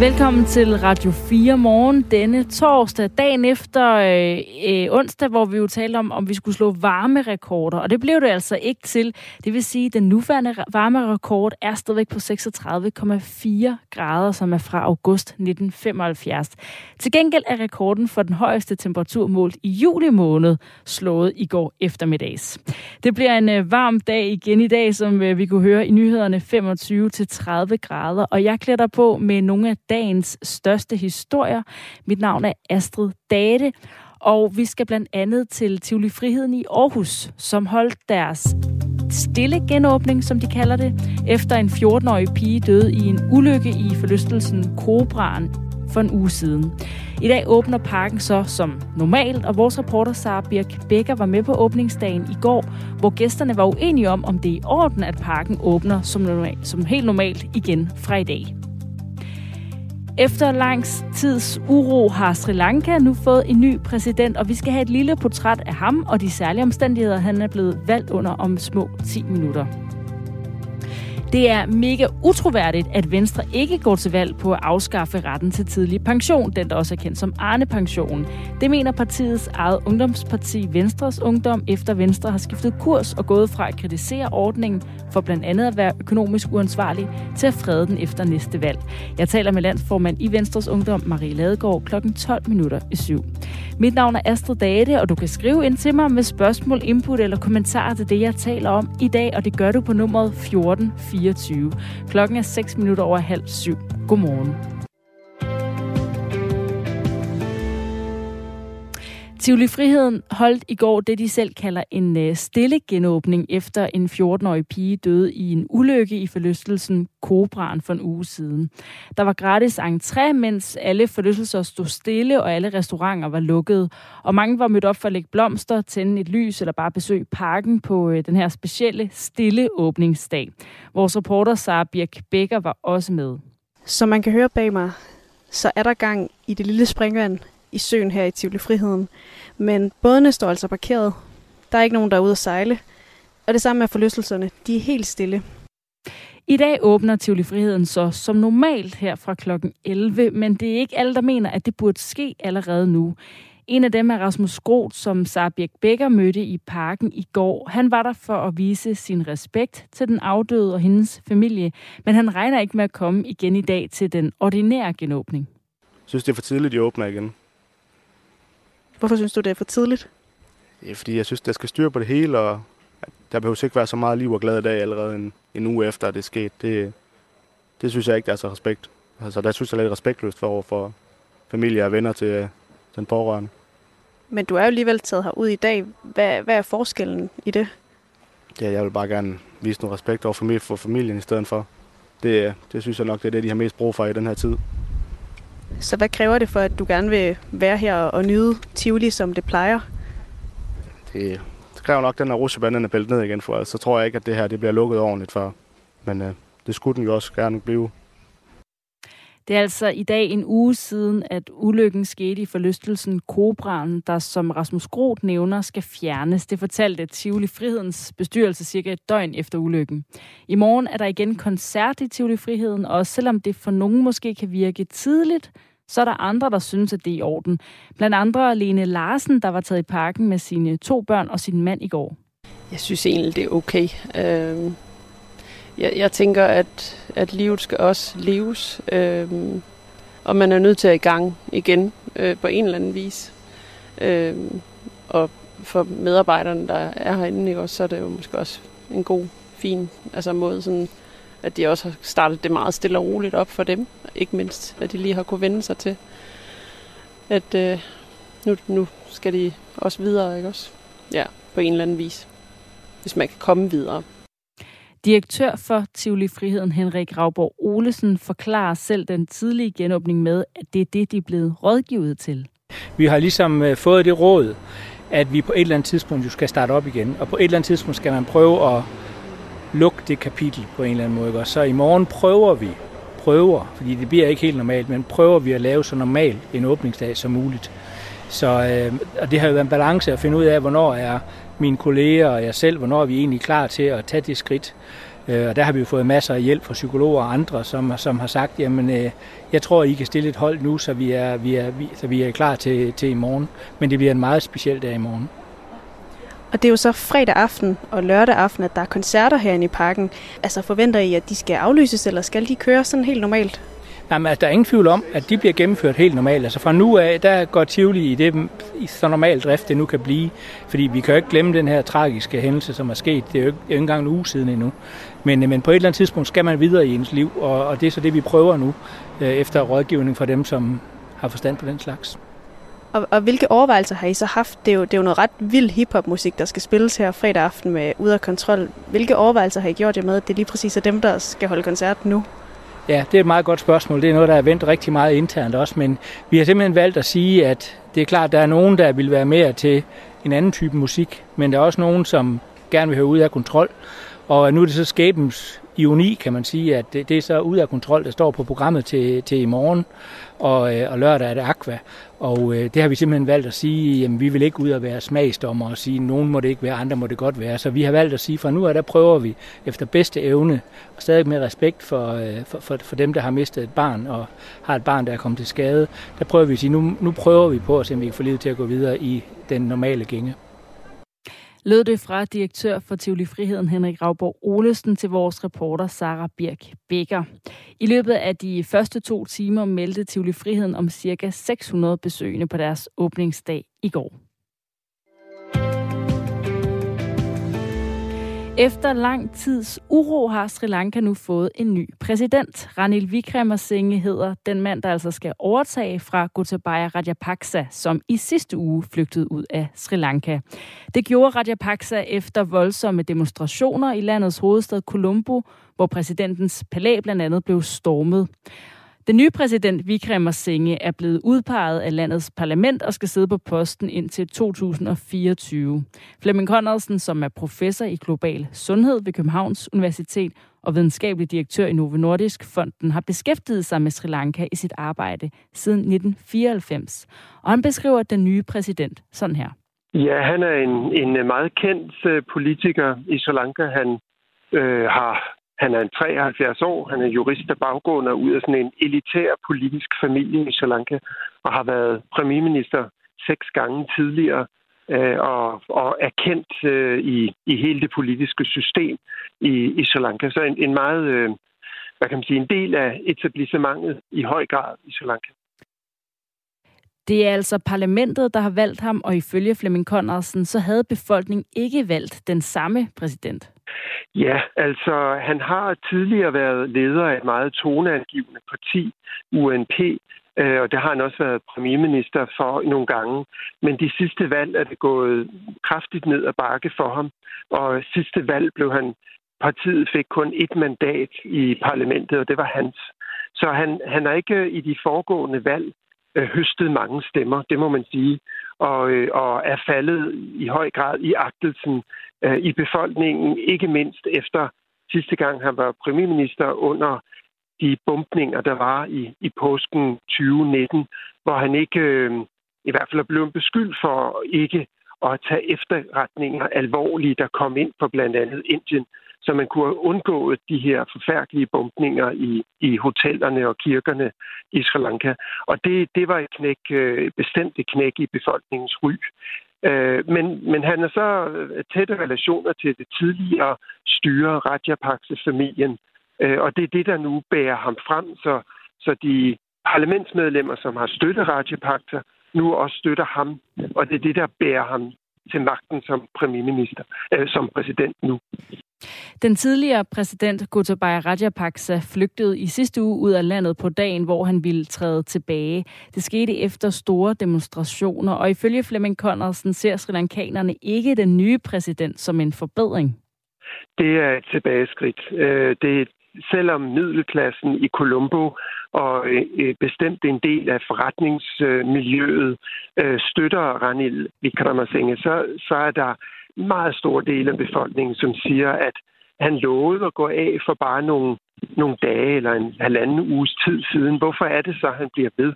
Velkommen til Radio 4 morgen denne torsdag, dagen efter øh, øh, onsdag, hvor vi jo talte om, om vi skulle slå varmerekorder, og det blev det altså ikke til. Det vil sige, at den nuværende varmerekord er stadigvæk på 36,4 grader, som er fra august 1975. Til gengæld er rekorden for den højeste temperatur målt i juli måned slået i går eftermiddags. Det bliver en øh, varm dag igen i dag, som øh, vi kunne høre i nyhederne 25-30 grader, og jeg klæder på med nogle af dagens største historier. Mit navn er Astrid Date, og vi skal blandt andet til Tivoli Friheden i Aarhus, som holdt deres stille genåbning, som de kalder det, efter en 14-årig pige døde i en ulykke i forlystelsen Kobraen for en uge siden. I dag åbner parken så som normalt, og vores reporter Sara Birk Becker var med på åbningsdagen i går, hvor gæsterne var uenige om, om det er i orden, at parken åbner som, normalt, som helt normalt igen fra i dag. Efter lang tids uro har Sri Lanka nu fået en ny præsident, og vi skal have et lille portræt af ham og de særlige omstændigheder, han er blevet valgt under om små 10 minutter. Det er mega utroværdigt, at Venstre ikke går til valg på at afskaffe retten til tidlig pension, den der også er kendt som Arne-pensionen. Det mener partiets eget ungdomsparti Venstres Ungdom, efter Venstre har skiftet kurs og gået fra at kritisere ordningen for blandt andet at være økonomisk uansvarlig til at frede den efter næste valg. Jeg taler med landsformand i Venstres Ungdom, Marie Ladegaard, kl. 12 minutter i syv. Mit navn er Astrid Date, og du kan skrive ind til mig med spørgsmål, input eller kommentarer til det, jeg taler om i dag, og det gør du på nummeret 14 24. Klokken er 6 minutter over halv syv. Godmorgen. Tivoli Friheden holdt i går det, de selv kalder en øh, stille genåbning, efter en 14-årig pige døde i en ulykke i forlystelsen Kobraen for en uge siden. Der var gratis entré, mens alle forlystelser stod stille, og alle restauranter var lukkede. Og mange var mødt op for at lægge blomster, tænde et lys eller bare besøge parken på øh, den her specielle stille åbningsdag. Vores reporter Sara Birk Becker var også med. Som man kan høre bag mig, så er der gang i det lille springvand i søen her i Tivoli Friheden. Men bådene står altså parkeret. Der er ikke nogen, der er ude at sejle. Og det samme med forlystelserne. De er helt stille. I dag åbner Tivoli Friheden så som normalt her fra kl. 11, men det er ikke alle, der mener, at det burde ske allerede nu. En af dem er Rasmus Groth, som Sarbjørk Becker mødte i parken i går. Han var der for at vise sin respekt til den afdøde og hendes familie, men han regner ikke med at komme igen i dag til den ordinære genåbning. Jeg synes, det er for tidligt, de åbner igen. Hvorfor synes du, det er for tidligt? Er, fordi jeg synes, der skal styre på det hele, og der behøver ikke være så meget liv og glad i dag allerede en, en uge efter, at det er sket. Det, det synes jeg ikke, der er så respekt. Altså, der synes jeg, er lidt respektløst for, for familie og venner til den pårørende. Men du er jo alligevel taget herud i dag. Hvad, hvad er forskellen i det? Ja, jeg vil bare gerne vise noget respekt over familie, for familien i stedet for. Det, det synes jeg nok, det er det, de har mest brug for i den her tid. Så hvad kræver det for, at du gerne vil være her og nyde Tivoli, som det plejer? Det, det kræver nok, at den her rutsjebane er bæltet ned igen, for så tror jeg ikke, at det her det bliver lukket ordentligt for. Men øh, det skulle den jo også gerne blive. Det er altså i dag en uge siden, at ulykken skete i forlystelsen Kobraen, der som Rasmus Groth nævner skal fjernes. Det fortalte Tivoli Frihedens bestyrelse cirka et døgn efter ulykken. I morgen er der igen koncert i Tivoli Friheden, og selvom det for nogen måske kan virke tidligt, så er der andre, der synes, at det er i orden. Blandt andre Lene Larsen, der var taget i parken med sine to børn og sin mand i går. Jeg synes egentlig, det er okay. Øh, jeg, jeg tænker, at, at livet skal også leves, øh, og man er nødt til at i gang igen øh, på en eller anden vis. Øh, og for medarbejderne, der er herinde, ikke, også, så er det jo måske også en god, fin altså måde, sådan, at de også har startet det meget stille og roligt op for dem. Ikke mindst, at de lige har kunne vende sig til, at øh, nu, nu skal de også videre, ikke også? Ja, på en eller anden vis. Hvis man kan komme videre. Direktør for Tivoli Friheden, Henrik Ravborg Olesen, forklarer selv den tidlige genåbning med, at det er det, de er blevet rådgivet til. Vi har ligesom øh, fået det råd, at vi på et eller andet tidspunkt jo skal starte op igen. Og på et eller andet tidspunkt skal man prøve at lukke det kapitel på en eller anden måde. Så i morgen prøver vi, prøver, fordi det bliver ikke helt normalt, men prøver vi at lave så normal en åbningsdag som muligt. Så, øh, og det har jo været en balance at finde ud af, hvornår er mine kolleger og jeg selv, hvornår er vi egentlig klar til at tage det skridt. Øh, og der har vi jo fået masser af hjælp fra psykologer og andre, som, som har sagt, jamen øh, jeg tror, I kan stille et hold nu, så vi er, vi er, vi, så vi er klar til, til i morgen. Men det bliver en meget speciel dag i morgen. Og det er jo så fredag aften og lørdag aften, at der er koncerter herinde i parken. Altså forventer I, at de skal aflyses, eller skal de køre sådan helt normalt? Jamen, altså, der er ingen tvivl om, at de bliver gennemført helt normalt. Altså fra nu af, der går Tivoli i det i så normal drift, det nu kan blive. Fordi vi kan jo ikke glemme den her tragiske hændelse, som er sket. Det er jo ikke, det er jo ikke engang en uge siden endnu. Men, øh, men på et eller andet tidspunkt skal man videre i ens liv, og, og det er så det, vi prøver nu, øh, efter rådgivning fra dem, som har forstand på den slags. Og, og hvilke overvejelser har I så haft? Det er jo, det er jo noget ret vild hiphop-musik, der skal spilles her fredag aften med Ud af Kontrol. Hvilke overvejelser har I gjort jer med, at det lige præcis er dem, der skal holde koncert nu? Ja, det er et meget godt spørgsmål. Det er noget, der er vendt rigtig meget internt også, men vi har simpelthen valgt at sige, at det er klart, at der er nogen, der vil være mere til en anden type musik, men der er også nogen, som gerne vil høre ud af kontrol. Og nu er det så skæbens ironi, kan man sige, at det, det er så ud af kontrol, der står på programmet til, til i morgen, og, øh, og lørdag er det Aqua. Og øh, det har vi simpelthen valgt at sige, jamen vi vil ikke ud og være smagsdommer og sige, nogen må det ikke være, andre må det godt være. Så vi har valgt at sige, fra nu af der prøver vi efter bedste evne, og stadig med respekt for, øh, for, for, for dem, der har mistet et barn, og har et barn, der er kommet til skade, der prøver vi at sige, nu, nu prøver vi på at se, om vi kan få livet til at gå videre i den normale gænge lød det fra direktør for Tivoli Friheden Henrik Ravborg Olesen til vores reporter Sara Birk Becker. I løbet af de første to timer meldte Tivoli Friheden om ca. 600 besøgende på deres åbningsdag i går. Efter lang tids uro har Sri Lanka nu fået en ny præsident. Ranil Wickremesinghe hedder den mand, der altså skal overtage fra Gotabaya Rajapaksa, som i sidste uge flygtede ud af Sri Lanka. Det gjorde Rajapaksa efter voldsomme demonstrationer i landets hovedstad Colombo, hvor præsidentens palæ blandt andet blev stormet. Den nye præsident Wickremesinghe er blevet udpeget af landets parlament og skal sidde på posten indtil 2024. Flemming Conradsen, som er professor i global sundhed ved Københavns Universitet og videnskabelig direktør i Novo Nordisk Fonden, har beskæftiget sig med Sri Lanka i sit arbejde siden 1994. Og han beskriver den nye præsident sådan her. Ja, han er en, en meget kendt øh, politiker i Sri Lanka. Han øh, har han er en 73 år, han er jurist af baggrund og ud af sådan en elitær politisk familie i Sri Lanka, og har været premierminister seks gange tidligere, øh, og, og er kendt øh, i, i hele det politiske system i, i Sri Lanka. Så en, en meget, øh, hvad kan man sige, en del af etablissementet i høj grad i Sri Lanka. Det er altså parlamentet, der har valgt ham, og ifølge Flemming Conradsen, så havde befolkningen ikke valgt den samme præsident. Ja, altså han har tidligere været leder af et meget toneangivende parti, UNP, øh, og det har han også været premierminister for nogle gange. Men de sidste valg er det gået kraftigt ned ad bakke for ham, og sidste valg blev han partiet fik kun et mandat i parlamentet, og det var hans. Så han, han har ikke i de foregående valg øh, høstet mange stemmer, det må man sige, og, øh, og er faldet i høj grad i agtelsen øh, i befolkningen, ikke mindst efter sidste gang han var premierminister under de bumpninger, der var i, i påsken 2019, hvor han ikke øh, i hvert fald er blevet beskyldt for ikke at tage efterretninger alvorligt, der kom ind på blandt andet Indien så man kunne have undgået de her forfærdelige bombninger i, i hotellerne og kirkerne i Sri Lanka. Og det, det var et knæk, øh, bestemt et knæk i befolkningens ry. Øh, men, men han har så øh, tætte relationer til det tidligere styre, Rajapakse-familien, og det er det, der nu bærer ham frem, så, så de parlamentsmedlemmer, som har støttet Rajapaksa, nu også støtter ham, og det er det, der bærer ham til magten som premierminister, øh, som præsident nu. Den tidligere præsident Gotabaya Rajapaksa flygtede i sidste uge ud af landet på dagen, hvor han ville træde tilbage. Det skete efter store demonstrationer, og ifølge Flemming Conradsen ser sri lankanerne ikke den nye præsident som en forbedring. Det er et tilbageskridt. Øh, det er selvom middelklassen i Colombo og øh, bestemt en del af forretningsmiljøet øh, støtter Ranil Wickremesinghe, så, så er der meget stor del af befolkningen, som siger, at han lovede at gå af for bare nogle, nogle dage eller en halvanden uges tid siden. Hvorfor er det så, at han bliver ved?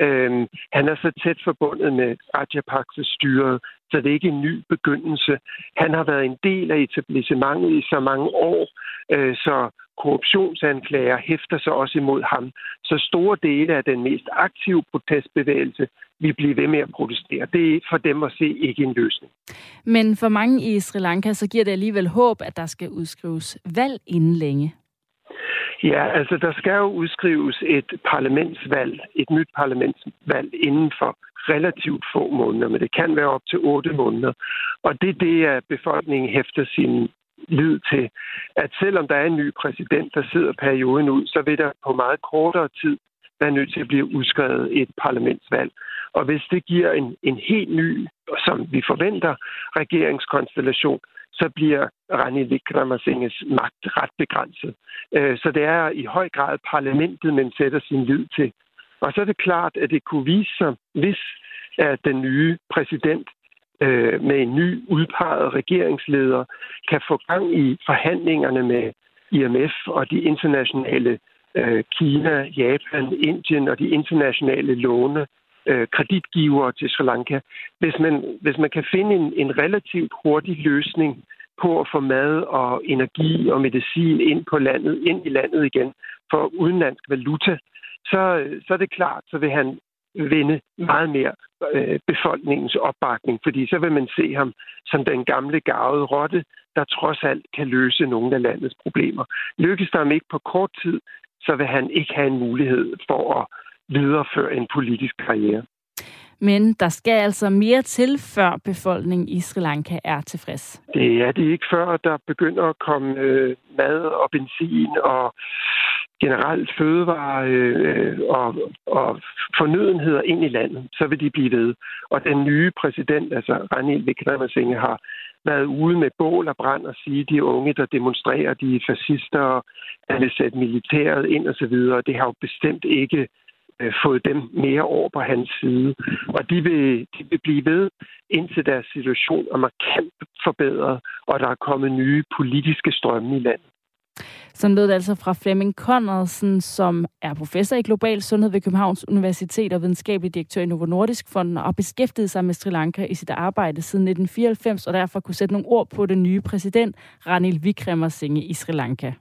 Øhm, han er så tæt forbundet med Rajapaksa-styret, så det er ikke en ny begyndelse. Han har været en del af etablissementet i så mange år, øh, så korruptionsanklager hæfter sig også imod ham. Så store dele af den mest aktive protestbevægelse vil blive ved med at protestere. Det er for dem at se ikke en løsning. Men for mange i Sri Lanka, så giver det alligevel håb, at der skal udskrives valg inden længe. Ja, altså der skal jo udskrives et parlamentsvalg, et nyt parlamentsvalg inden for relativt få måneder, men det kan være op til otte måneder. Og det er det, at befolkningen hæfter sin lid til, at selvom der er en ny præsident, der sidder perioden ud, så vil der på meget kortere tid være nødt til at blive udskrevet et parlamentsvalg. Og hvis det giver en, en helt ny, som vi forventer, regeringskonstellation, så bliver Rani Vikramasinghes magt ret begrænset. Øh, så det er i høj grad parlamentet, man sætter sin lid til. Og så er det klart, at det kunne vise sig, hvis at den nye præsident øh, med en ny udpeget regeringsleder kan få gang i forhandlingerne med IMF og de internationale øh, Kina, Japan, Indien og de internationale låne øh, til Sri Lanka. Hvis man, hvis man kan finde en, en relativt hurtig løsning på at få mad og energi og medicin ind på landet, ind i landet igen for udenlandsk valuta, så, så er det klart, så vil han vinde meget mere øh, befolkningens opbakning, fordi så vil man se ham som den gamle gavede rotte, der trods alt kan løse nogle af landets problemer. Lykkes der ham ikke på kort tid, så vil han ikke have en mulighed for at videreføre en politisk karriere. Men der skal altså mere til, før befolkningen i Sri Lanka er tilfreds. Det er det ikke før, der begynder at komme øh, mad og benzin og generelt fødevare øh, og, og fornødenheder ind i landet, så vil de blive ved. Og den nye præsident, altså Ranil Wickremesinghe, har været ude med bål og brand og sige, at de unge, der demonstrerer, de er fascister, og alle sætte militæret ind osv., og det har jo bestemt ikke øh, fået dem mere over på hans side. Og de vil, de vil blive ved, indtil deres situation er markant forbedret, og der er kommet nye politiske strømme i landet. Sådan lød det altså fra Flemming Conradsen, som er professor i global sundhed ved Københavns Universitet og videnskabelig direktør i Novo Nordisk Fonden og beskæftiget sig med Sri Lanka i sit arbejde siden 1994 og derfor kunne sætte nogle ord på den nye præsident Ranil Wickremesinghe i Sri Lanka.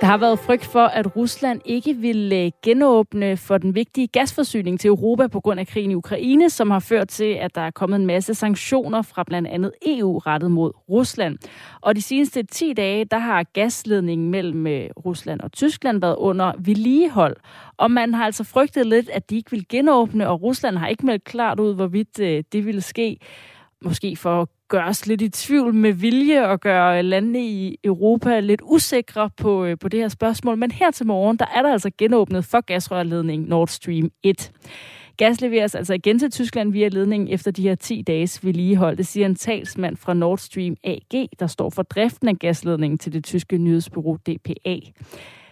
Der har været frygt for, at Rusland ikke vil øh, genåbne for den vigtige gasforsyning til Europa på grund af krigen i Ukraine, som har ført til, at der er kommet en masse sanktioner fra blandt andet EU rettet mod Rusland. Og de seneste 10 dage, der har gasledningen mellem øh, Rusland og Tyskland været under vedligehold. Og man har altså frygtet lidt, at de ikke vil genåbne, og Rusland har ikke meldt klart ud, hvorvidt øh, det ville ske måske for at gøre os lidt i tvivl med vilje og gøre landene i Europa lidt usikre på, øh, på det her spørgsmål. Men her til morgen, der er der altså genåbnet for gasrørledning Nord Stream 1. Gas leveres altså igen til Tyskland via ledningen efter de her 10 dages vedligehold. Det siger en talsmand fra Nord Stream AG, der står for driften af gasledningen til det tyske nyhedsbureau DPA.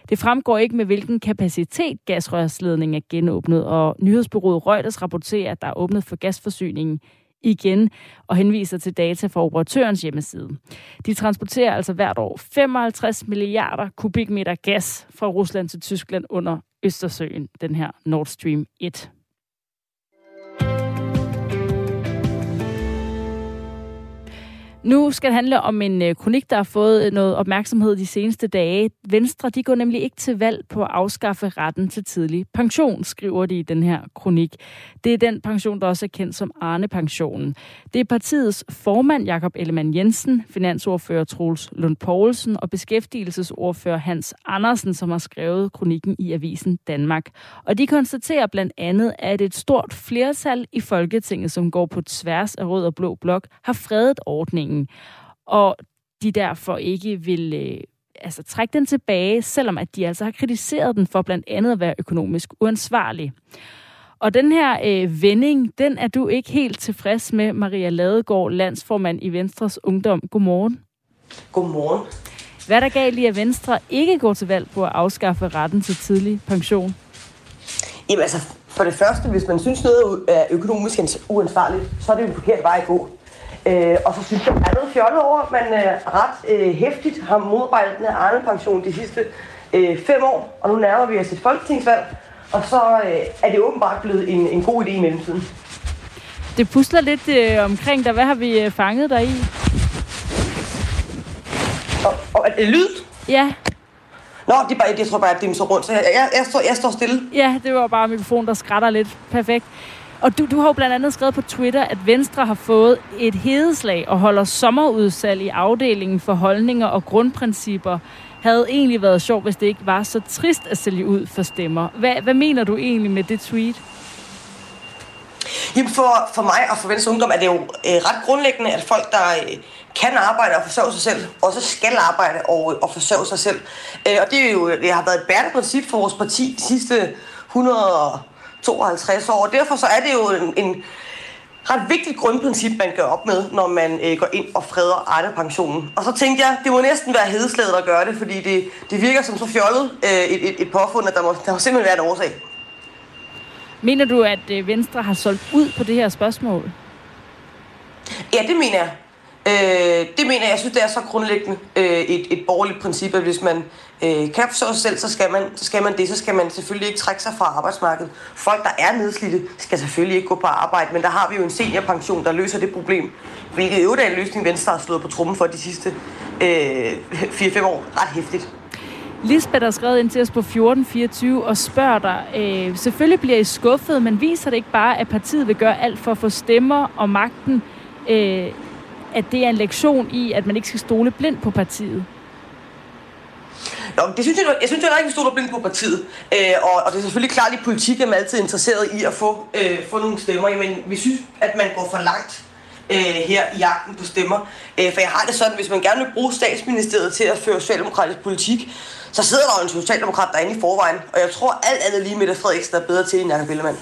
Det fremgår ikke med, hvilken kapacitet gasrørsledningen er genåbnet, og nyhedsbyrået Reuters rapporterer, at der er åbnet for gasforsyningen igen og henviser til data fra operatørens hjemmeside. De transporterer altså hvert år 55 milliarder kubikmeter gas fra Rusland til Tyskland under Østersøen, den her Nord Stream 1. Nu skal det handle om en øh, kronik, der har fået øh, noget opmærksomhed de seneste dage. Venstre de går nemlig ikke til valg på at afskaffe retten til tidlig pension, skriver de i den her kronik. Det er den pension, der også er kendt som Arne-pensionen. Det er partiets formand Jakob Ellemann Jensen, finansordfører Troels Lund Poulsen og beskæftigelsesordfører Hans Andersen, som har skrevet kronikken i Avisen Danmark. Og de konstaterer blandt andet, at et stort flertal i Folketinget, som går på tværs af rød og blå blok, har fredet ordningen beslutningen, og de derfor ikke vil øh, altså, trække den tilbage, selvom at de altså har kritiseret den for blandt andet at være økonomisk uansvarlig. Og den her øh, vending, den er du ikke helt tilfreds med, Maria Ladegaard, landsformand i Venstres Ungdom. Godmorgen. Godmorgen. Hvad er der galt i, at Venstre ikke går til valg på at afskaffe retten til tidlig pension? Jamen altså, for det første, hvis man synes noget er økonomisk uansvarligt, så er det jo en forkert vej at gå. Øh, og så synes jeg, der er noget fjollet over, at man øh, ret øh, hæftigt har modarbejdet den her Arne-pension de sidste øh, fem år, og nu nærmer vi os et folketingsvalg. og så øh, er det åbenbart blevet en, en god idé i mellemtiden. Det pusler lidt øh, omkring dig. Hvad har vi øh, fanget dig i? Og, og er det lyd? Ja, Nå, det er bare, jeg tror bare, at det er så rundt, så jeg, jeg, jeg, står, jeg står stille. ja, det var bare mikrofonen, der skrætter lidt. Perfekt. Og du, du har jo blandt andet skrevet på Twitter, at Venstre har fået et hedeslag og holder sommerudsalg i afdelingen for holdninger og grundprincipper. Havde egentlig været sjovt, hvis det ikke var så trist at sælge ud for stemmer. Hvad, hvad mener du egentlig med det tweet? Jamen for, for mig og for Venstre Ungdom er det jo øh, ret grundlæggende, at folk, der øh, kan arbejde og forsørge sig selv, også skal arbejde og, øh, og forsørge sig selv. Øh, og det, er jo, det har været et bærende princip for vores parti de sidste 152 år. Derfor så er det jo en, en ret vigtigt grundprincip, man gør op med, når man øh, går ind og freder Arne-pensionen. Og så tænkte jeg, det må næsten være hedeslaget at gøre det, fordi det, det virker som så fjollet øh, et, et, et påfund, at der må, der må simpelthen være en årsag. Mener du, at øh, Venstre har solgt ud på det her spørgsmål? Ja, det mener jeg. Øh, det mener jeg. Jeg synes, det er så grundlæggende øh, et, et borgerligt princip, at hvis man øh, kan forsørge sig selv, så skal, man, så skal man det. Så skal man selvfølgelig ikke trække sig fra arbejdsmarkedet. Folk, der er nedslidte, skal selvfølgelig ikke gå på arbejde, men der har vi jo en seniorpension, der løser det problem. Hvilket jo er en løsning, Venstre har slået på trummen for de sidste øh, 4-5 år. Ret hæftigt. Lisbeth har skrevet ind til os på 1424 og spørger dig, øh, selvfølgelig bliver I skuffet, men viser det ikke bare, at partiet vil gøre alt for at få stemmer og magten, øh, at det er en lektion i, at man ikke skal stole blindt på partiet? Nå, det synes jeg, jeg synes, heller ikke, vi stoler blindt på partiet. Øh, og, og det er selvfølgelig klart, at i politik er man altid interesseret i at få, øh, få nogle stemmer. Men vi synes, at man går for langt øh, her i jagten på stemmer. Øh, for jeg har det sådan, hvis man gerne vil bruge statsministeriet til at føre socialdemokratisk politik, så sidder der jo en socialdemokrat derinde i forvejen. Og jeg tror alt andet lige Mette Frederiksen er bedre til end Jacob Ellemann.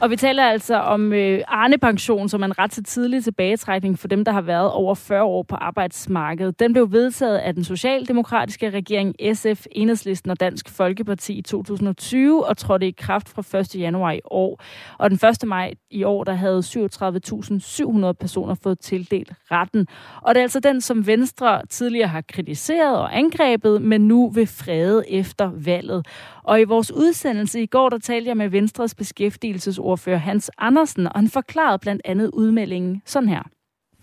Og vi taler altså om øh, Arne-pension, som er en ret til tidlig tilbagetrækning for dem, der har været over 40 år på arbejdsmarkedet. Den blev vedtaget af den socialdemokratiske regering SF, Enhedslisten og Dansk Folkeparti i 2020 og trådte i kraft fra 1. januar i år. Og den 1. maj i år, der havde 37.700 personer fået tildelt retten. Og det er altså den, som Venstre tidligere har kritiseret og angrebet, men nu vil frede efter valget. Og i vores udsendelse i går, der talte jeg med Venstres beskæftigelsesordfører Hans Andersen, og han forklarede blandt andet udmeldingen sådan her.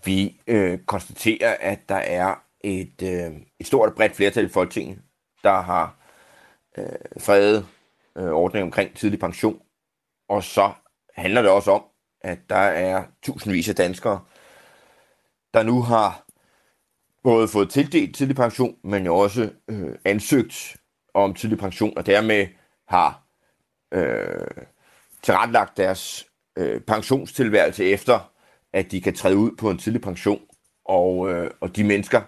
Vi øh, konstaterer, at der er et, øh, et stort og bredt flertal i Folketinget, der har øh, fredet øh, ordningen omkring tidlig pension. Og så handler det også om, at der er tusindvis af danskere, der nu har både fået tildelt tidlig pension, men jo også øh, ansøgt om tidlig pension, og dermed har øh, tilrettelagt deres øh, pensionstilværelse efter, at de kan træde ud på en tidlig pension. Og, øh, og de mennesker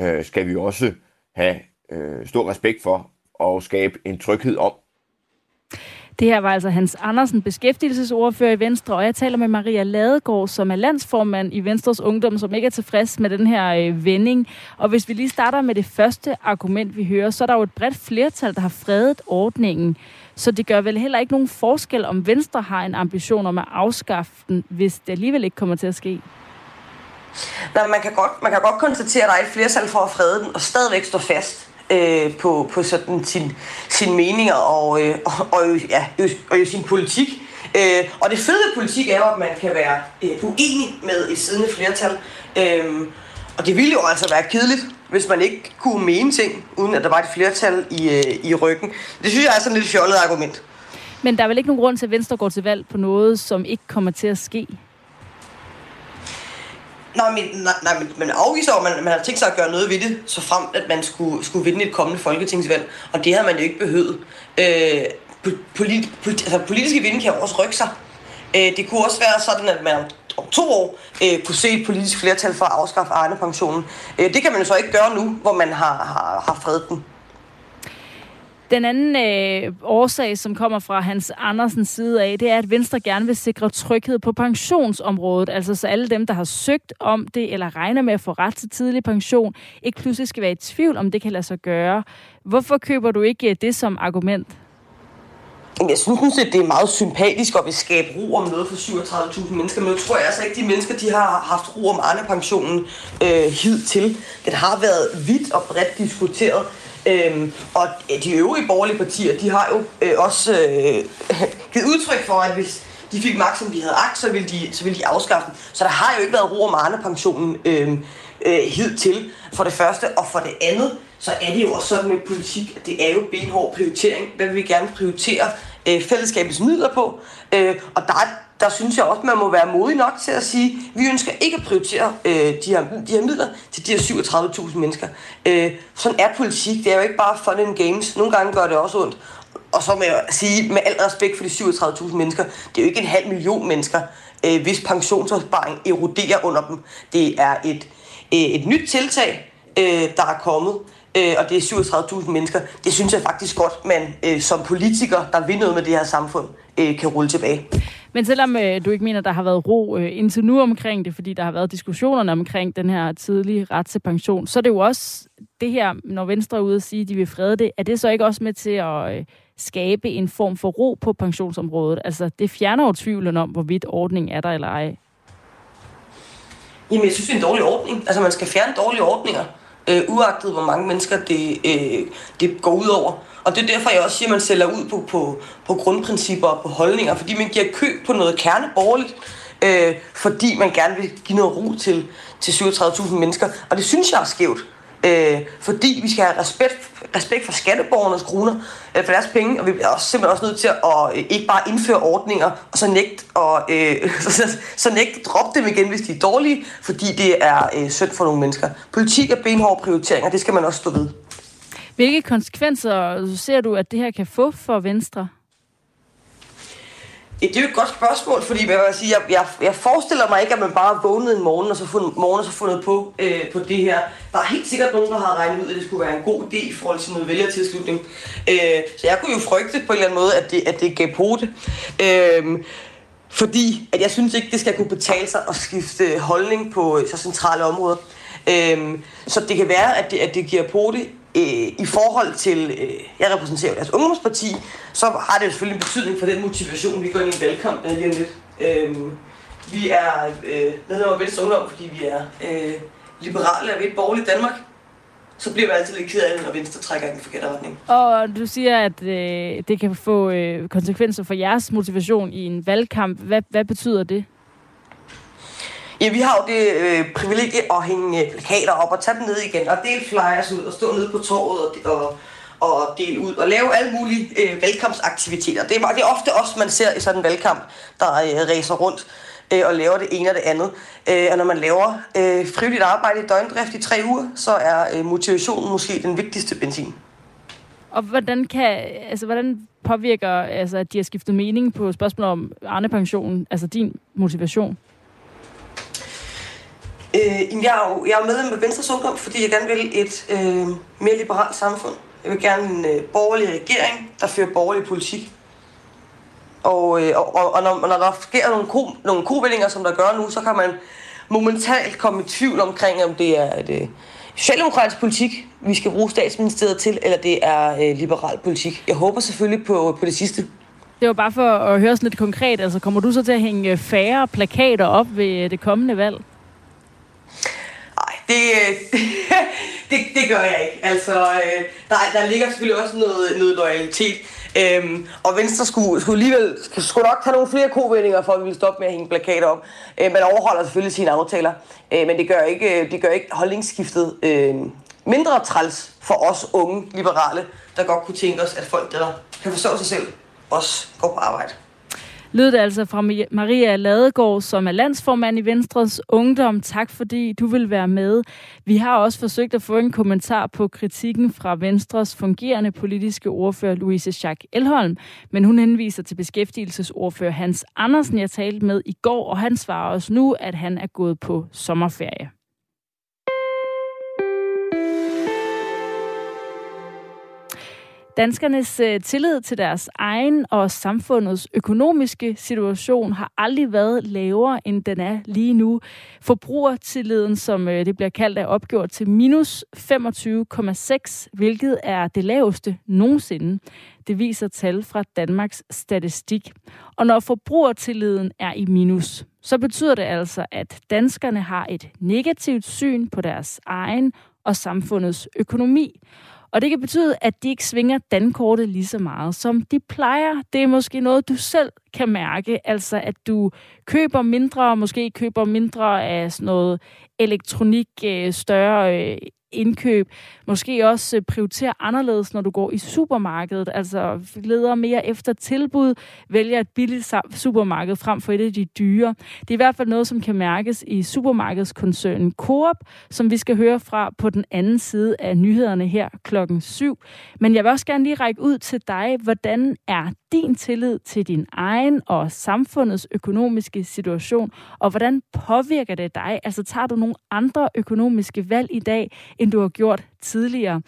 øh, skal vi også have øh, stor respekt for og skabe en tryghed om. Det her var altså Hans Andersen, beskæftigelsesordfører i Venstre, og jeg taler med Maria Ladegaard, som er landsformand i Venstres Ungdom, som ikke er tilfreds med den her øh, vending. Og hvis vi lige starter med det første argument, vi hører, så er der jo et bredt flertal, der har fredet ordningen. Så det gør vel heller ikke nogen forskel, om Venstre har en ambition om at afskaffe den, hvis det alligevel ikke kommer til at ske. Nej, man kan, godt, man kan godt konstatere, at der er et flertal for at frede den, og stadigvæk stå fast øh, på, på sådan sin, sin meninger og, øh, og, og, ja, og sin politik. Øh, og det fede politik er jo, at man kan være øh, uenig med et siddende flertal. Øh, og det ville jo altså være kedeligt, hvis man ikke kunne mene ting, uden at der var et flertal i, øh, i ryggen. Det synes jeg er sådan et lidt fjollet argument. Men der er vel ikke nogen grund til, at Venstre går til valg på noget, som ikke kommer til at ske? Nej, men, nej, nej, men man afviser at man, man har tænkt sig at gøre noget ved det, så frem at man skulle, skulle vinde et kommende folketingsvalg. Og det havde man jo ikke behøvet. Øh, polit, polit, altså, politiske vinde kan jo også rykke sig. Øh, det kunne også være sådan, at man om to år øh, kunne se et politisk flertal for at afskaffe Arne-pensionen. Øh, det kan man jo så ikke gøre nu, hvor man har, har, har fredet den. Den anden øh, årsag, som kommer fra Hans Andersens side af, det er, at Venstre gerne vil sikre tryghed på pensionsområdet. Altså så alle dem, der har søgt om det eller regner med at få ret til tidlig pension, ikke pludselig skal være i tvivl, om det kan lade sig gøre. Hvorfor køber du ikke øh, det som argument? Jeg synes, at det er meget sympatisk at vil skabe ro om noget for 37.000 mennesker, men jeg tror jeg altså ikke, at de mennesker de har haft ro om Arne-pensionen øh, hidtil. Den har været vidt og bredt diskuteret Øhm, og øh, de øvrige borgerlige partier, de har jo øh, også øh, givet udtryk for, at hvis de fik magt, som de havde agt, så ville de, så ville de afskaffe den. Så der har jo ikke været ro om Arne-pensionen øh, øh, hidtil, for det første. Og for det andet, så er det jo også sådan med politik, at det er jo benhård prioritering. Hvad vil vi gerne prioritere øh, fællesskabets midler på? Øh, og der, der synes jeg også, man må være modig nok til at sige, at vi ønsker ikke at prioritere øh, de, her, de her midler til de her 37.000 mennesker. Øh, sådan er politik. Det er jo ikke bare fun and games. Nogle gange gør det også ondt. Og så må jeg sige, med al respekt for de 37.000 mennesker, det er jo ikke en halv million mennesker, øh, hvis pensionsopsparing eroderer under dem. Det er et, øh, et nyt tiltag, øh, der er kommet, øh, og det er 37.000 mennesker. Det synes jeg faktisk godt, man øh, som politiker, der vil noget med det her samfund, øh, kan rulle tilbage. Men selvom øh, du ikke mener, der har været ro øh, indtil nu omkring det, fordi der har været diskussionerne omkring den her tidlige ret til pension, så er det jo også det her, når Venstre er ude og sige, at de vil frede det, er det så ikke også med til at øh, skabe en form for ro på pensionsområdet? Altså, det fjerner jo tvivlen om, hvorvidt ordningen er der eller ej. Jamen, jeg synes, det er en dårlig ordning. Altså, man skal fjerne dårlige ordninger, øh, uagtet hvor mange mennesker det, øh, det går ud over. Og det er derfor, jeg også siger, at man sælger ud på, på, på grundprincipper og på holdninger, fordi man giver køb på noget kerneborgerligt, øh, fordi man gerne vil give noget ro til, til 37.000 mennesker. Og det synes jeg er skævt. Øh, fordi vi skal have respekt, respekt for skatteborgernes kroner, øh, for deres penge, og vi bliver også, simpelthen også nødt til at øh, ikke bare indføre ordninger, og så nægte, og, øh, så, så nægte droppe dem igen, hvis de er dårlige, fordi det er øh, synd for nogle mennesker. Politik er benhårde prioriteringer, det skal man også stå ved. Hvilke konsekvenser ser du, at det her kan få for Venstre? Ja, det er jo et godt spørgsmål, fordi jeg, vil sige, jeg, jeg, jeg forestiller mig ikke, at man bare vågnede en morgen og så fundet, morgen og så fundet på, øh, på det her. Der er helt sikkert nogen, der har regnet ud, at det skulle være en god idé i forhold til noget vælgertilslutning. Øh, så jeg kunne jo frygte på en eller anden måde, at det, at det gav på det. Øh, fordi at jeg synes ikke, det skal kunne betale sig at skifte holdning på så centrale områder. Øh, så det kan være, at det, at det giver på det øh, i forhold til, øh, jeg repræsenterer deres ungdomsparti, så har det jo selvfølgelig en betydning for den motivation, vi går ind i en valgkamp der lige lidt. Øh, vi er øh, medlemmer af Venstre Ungdom, fordi vi er øh, liberale og vi er et borgerligt Danmark. Så bliver vi altid lidt ked af det, når Venstre trækker i den forkerte retning. Og du siger, at øh, det kan få øh, konsekvenser for jeres motivation i en valgkamp. Hvad, hvad betyder det? Ja, vi har jo det øh, privilegie at hænge øh, plakater op og tage dem ned igen, og dele flyers ud og stå nede på torvet og, og, og dele ud og lave alle mulige øh, valgkampsaktiviteter. Det er, det er ofte også, man ser i sådan en valgkamp, der øh, racer rundt øh, og laver det ene og det andet. Øh, og når man laver øh, frivilligt arbejde i døgndrift i tre uger, så er øh, motivationen måske den vigtigste benzin. Og hvordan kan, altså hvordan påvirker, altså at de har skiftet mening på spørgsmålet om Arne-pensionen, altså din motivation? Øh, jeg, er jo, jeg er medlem af Venstres Ungdom, fordi jeg gerne vil et øh, mere liberalt samfund. Jeg vil gerne en øh, borgerlig regering, der fører borgerlig politik. Og, øh, og, og, og når, når der sker nogle, ko, nogle kovældinger, som der gør nu, så kan man momentant komme i tvivl omkring, om det er et øh, socialdemokratisk politik, vi skal bruge statsministeriet til, eller det er øh, liberal politik. Jeg håber selvfølgelig på, på det sidste. Det var bare for at høre sådan lidt konkret. Altså, kommer du så til at hænge færre plakater op ved øh, det kommende valg? Det, øh, det, det gør jeg ikke. Altså, øh, der, der ligger selvfølgelig også noget, noget loyalitet. Øhm, og Venstre skulle, skulle alligevel skulle nok tage nogle flere kovendinger, for at vi ville stoppe med at hænge plakater op. Øh, man overholder selvfølgelig sine aftaler, øh, men det gør ikke, øh, det gør ikke holdningsskiftet øh, mindre træls for os unge liberale, der godt kunne tænke os, at folk, der kan forstå sig selv, også går på arbejde lød det altså fra Maria Ladegaard, som er landsformand i Venstres Ungdom. Tak fordi du vil være med. Vi har også forsøgt at få en kommentar på kritikken fra Venstres fungerende politiske ordfører Louise Schack Elholm, men hun henviser til beskæftigelsesordfører Hans Andersen, jeg talte med i går, og han svarer os nu, at han er gået på sommerferie. Danskernes øh, tillid til deres egen og samfundets økonomiske situation har aldrig været lavere, end den er lige nu. Forbrugertilliden, som øh, det bliver kaldt, er opgjort til minus 25,6, hvilket er det laveste nogensinde. Det viser tal fra Danmarks Statistik. Og når forbrugertilliden er i minus, så betyder det altså, at danskerne har et negativt syn på deres egen og samfundets økonomi. Og det kan betyde, at de ikke svinger dankortet lige så meget, som de plejer. Det er måske noget, du selv kan mærke, altså at du køber mindre, måske køber mindre af sådan noget elektronik, øh, større øh, indkøb. Måske også øh, prioritere anderledes, når du går i supermarkedet. Altså leder mere efter tilbud, vælger et billigt supermarked frem for et af de dyre. Det er i hvert fald noget, som kan mærkes i supermarkedskoncernen Coop, som vi skal høre fra på den anden side af nyhederne her klokken 7. Men jeg vil også gerne lige række ud til dig. Hvordan er din tillid til din egen og samfundets økonomiske situation, og hvordan påvirker det dig? Altså tager du nogle andre økonomiske valg i dag, end du har gjort tidligere?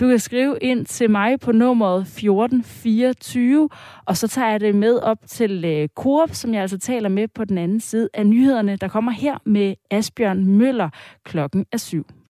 Du kan skrive ind til mig på nummeret 1424, og så tager jeg det med op til øh, Coop, som jeg altså taler med på den anden side af nyhederne, der kommer her med Asbjørn Møller klokken er syv.